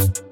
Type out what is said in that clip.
you